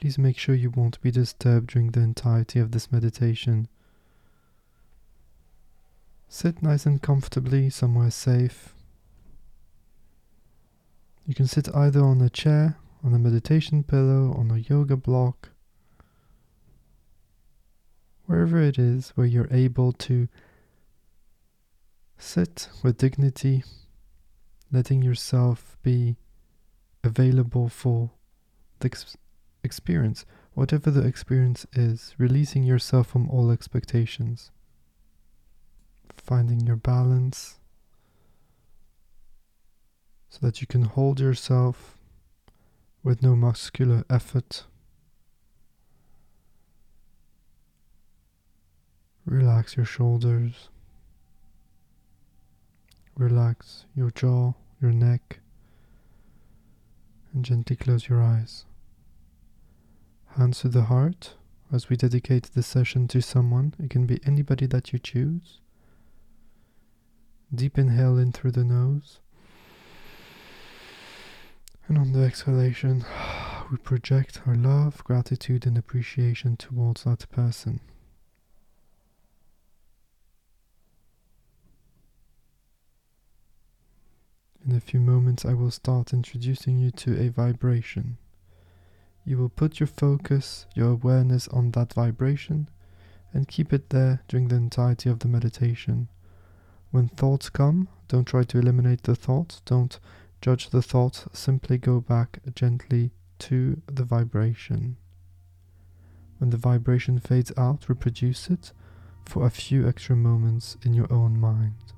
Please make sure you won't be disturbed during the entirety of this meditation. Sit nice and comfortably somewhere safe. You can sit either on a chair, on a meditation pillow, on a yoga block, wherever it is where you're able to sit with dignity, letting yourself be available for the experience, whatever the experience is, releasing yourself from all expectations, finding your balance so that you can hold yourself with no muscular effort. Relax your shoulders. Relax your jaw, your neck, and gently close your eyes. To the heart as we dedicate the session to someone. It can be anybody that you choose. Deep inhale in through the nose. And on the exhalation, we project our love, gratitude, and appreciation towards that person. In a few moments, I will start introducing you to a vibration. You will put your focus, your awareness on that vibration and keep it there during the entirety of the meditation. When thoughts come, don't try to eliminate the thoughts, don't judge the thoughts, simply go back gently to the vibration. When the vibration fades out, reproduce it for a few extra moments in your own mind.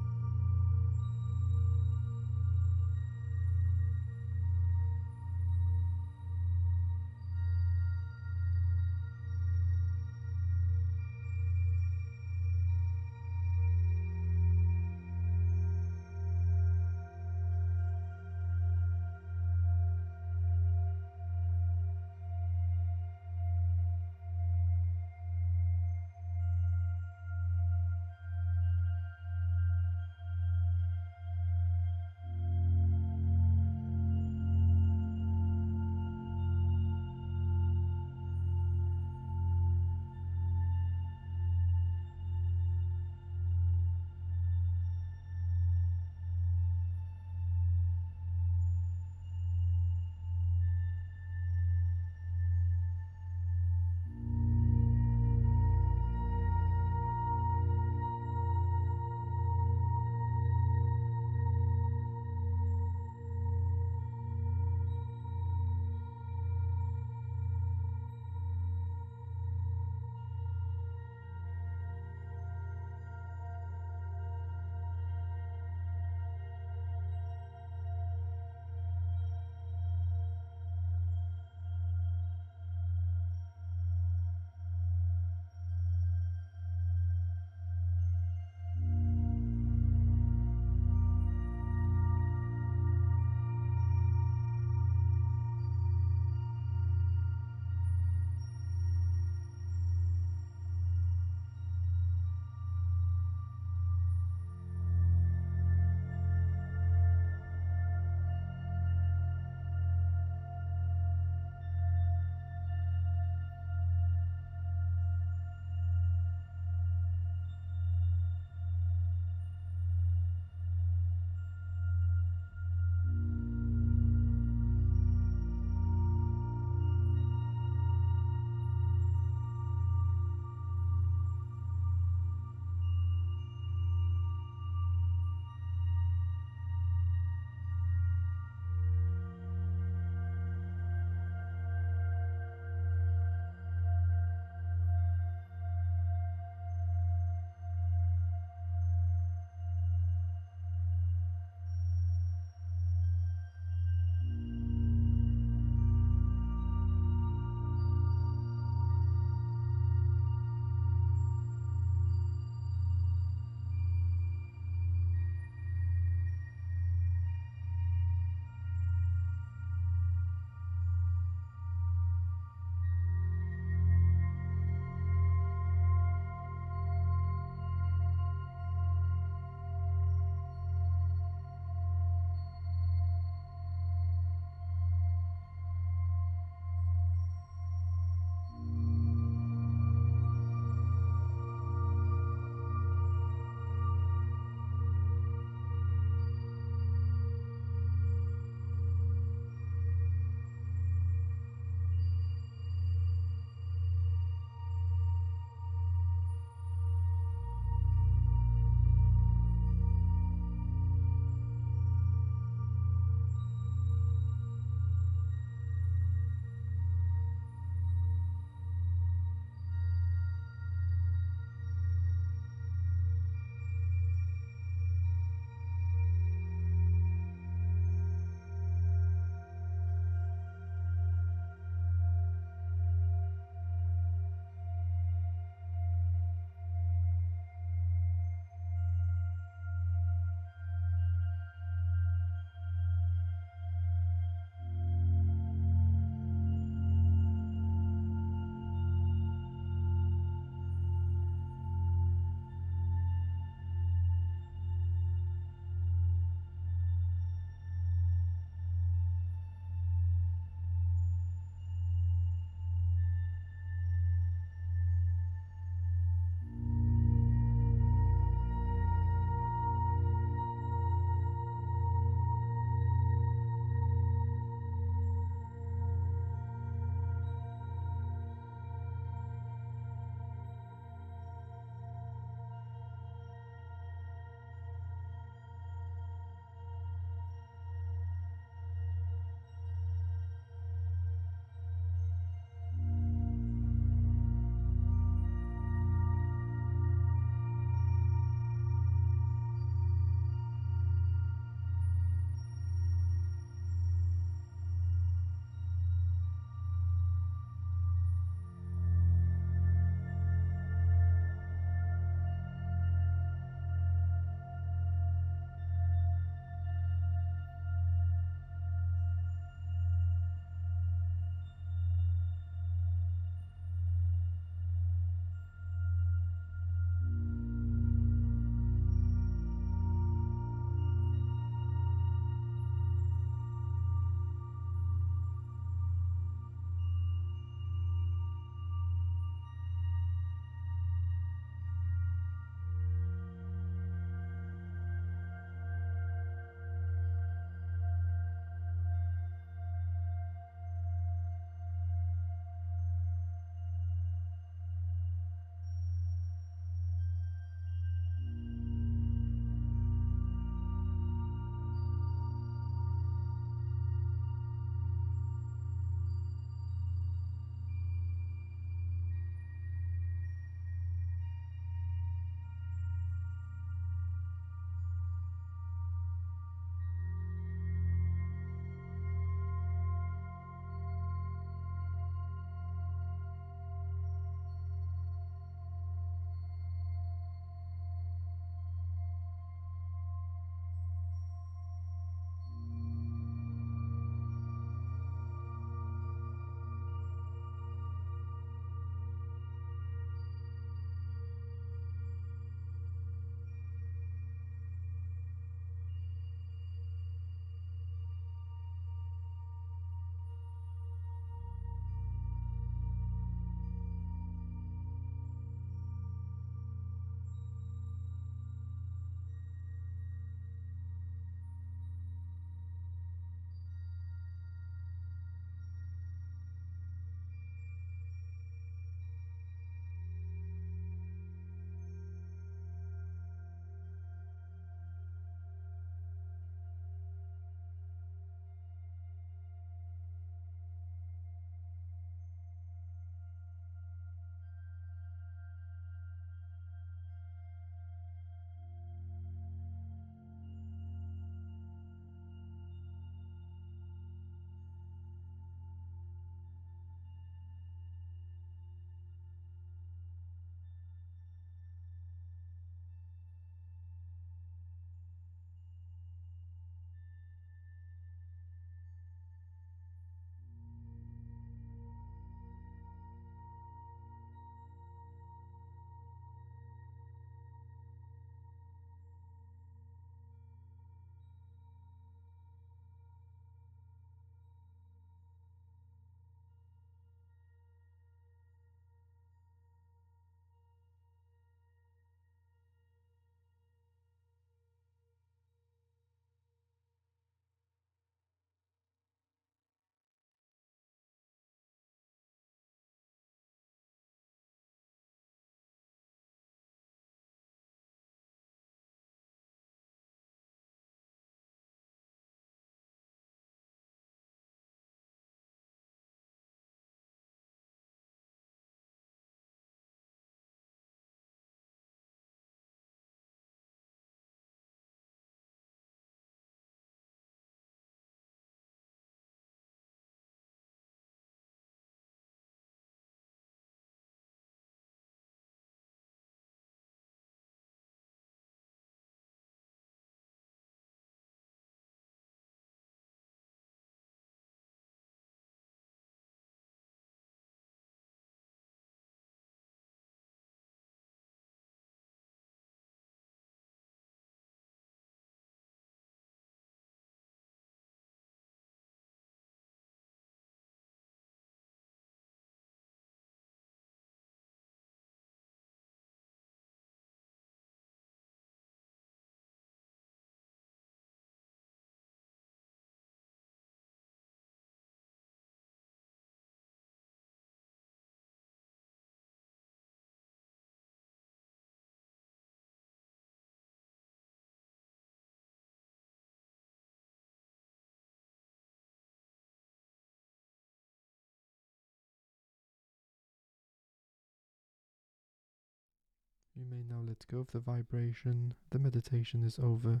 You may now let go of the vibration. The meditation is over.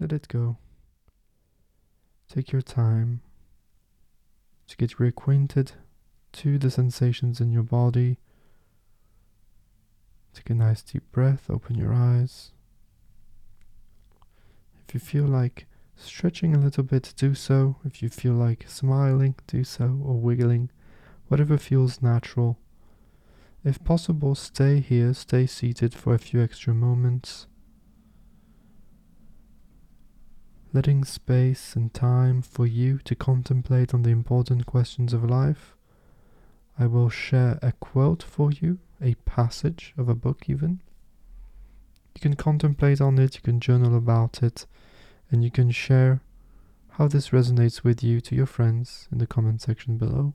Let it go. Take your time to get reacquainted to the sensations in your body. Take a nice deep breath, open your eyes. If you feel like stretching a little bit, do so. If you feel like smiling, do so, or wiggling, whatever feels natural. If possible, stay here, stay seated for a few extra moments. Letting space and time for you to contemplate on the important questions of life. I will share a quote for you, a passage of a book, even. You can contemplate on it, you can journal about it, and you can share how this resonates with you to your friends in the comment section below.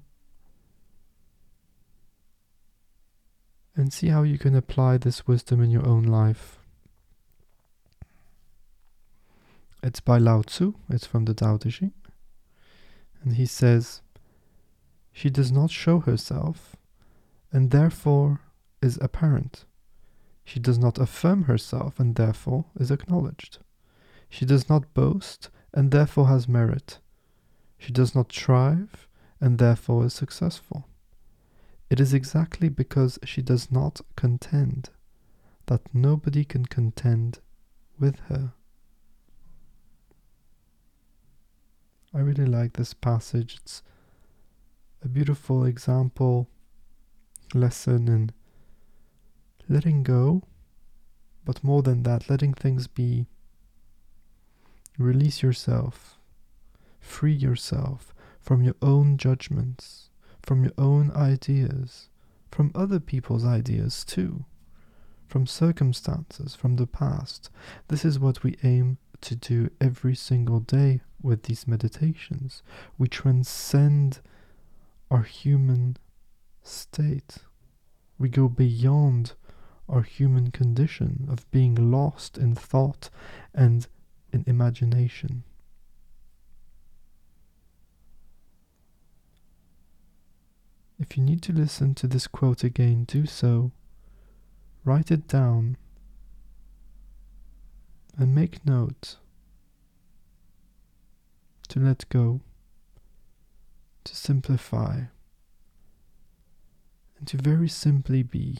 And see how you can apply this wisdom in your own life. It's by Lao Tzu, it's from the Tao Te Ching. And he says, she does not show herself, and therefore is apparent. She does not affirm herself, and therefore is acknowledged. She does not boast, and therefore has merit. She does not strive, and therefore is successful. It is exactly because she does not contend that nobody can contend with her. I really like this passage. It's a beautiful example, lesson in letting go, but more than that, letting things be. Release yourself, free yourself from your own judgments, from your own ideas, from other people's ideas too, from circumstances, from the past. This is what we aim to do every single day with these meditations. We transcend our human state. We go beyond our human condition of being lost in thought and in imagination. If you need to listen to this quote again, do so. Write it down and make note to let go to simplify and to very simply be.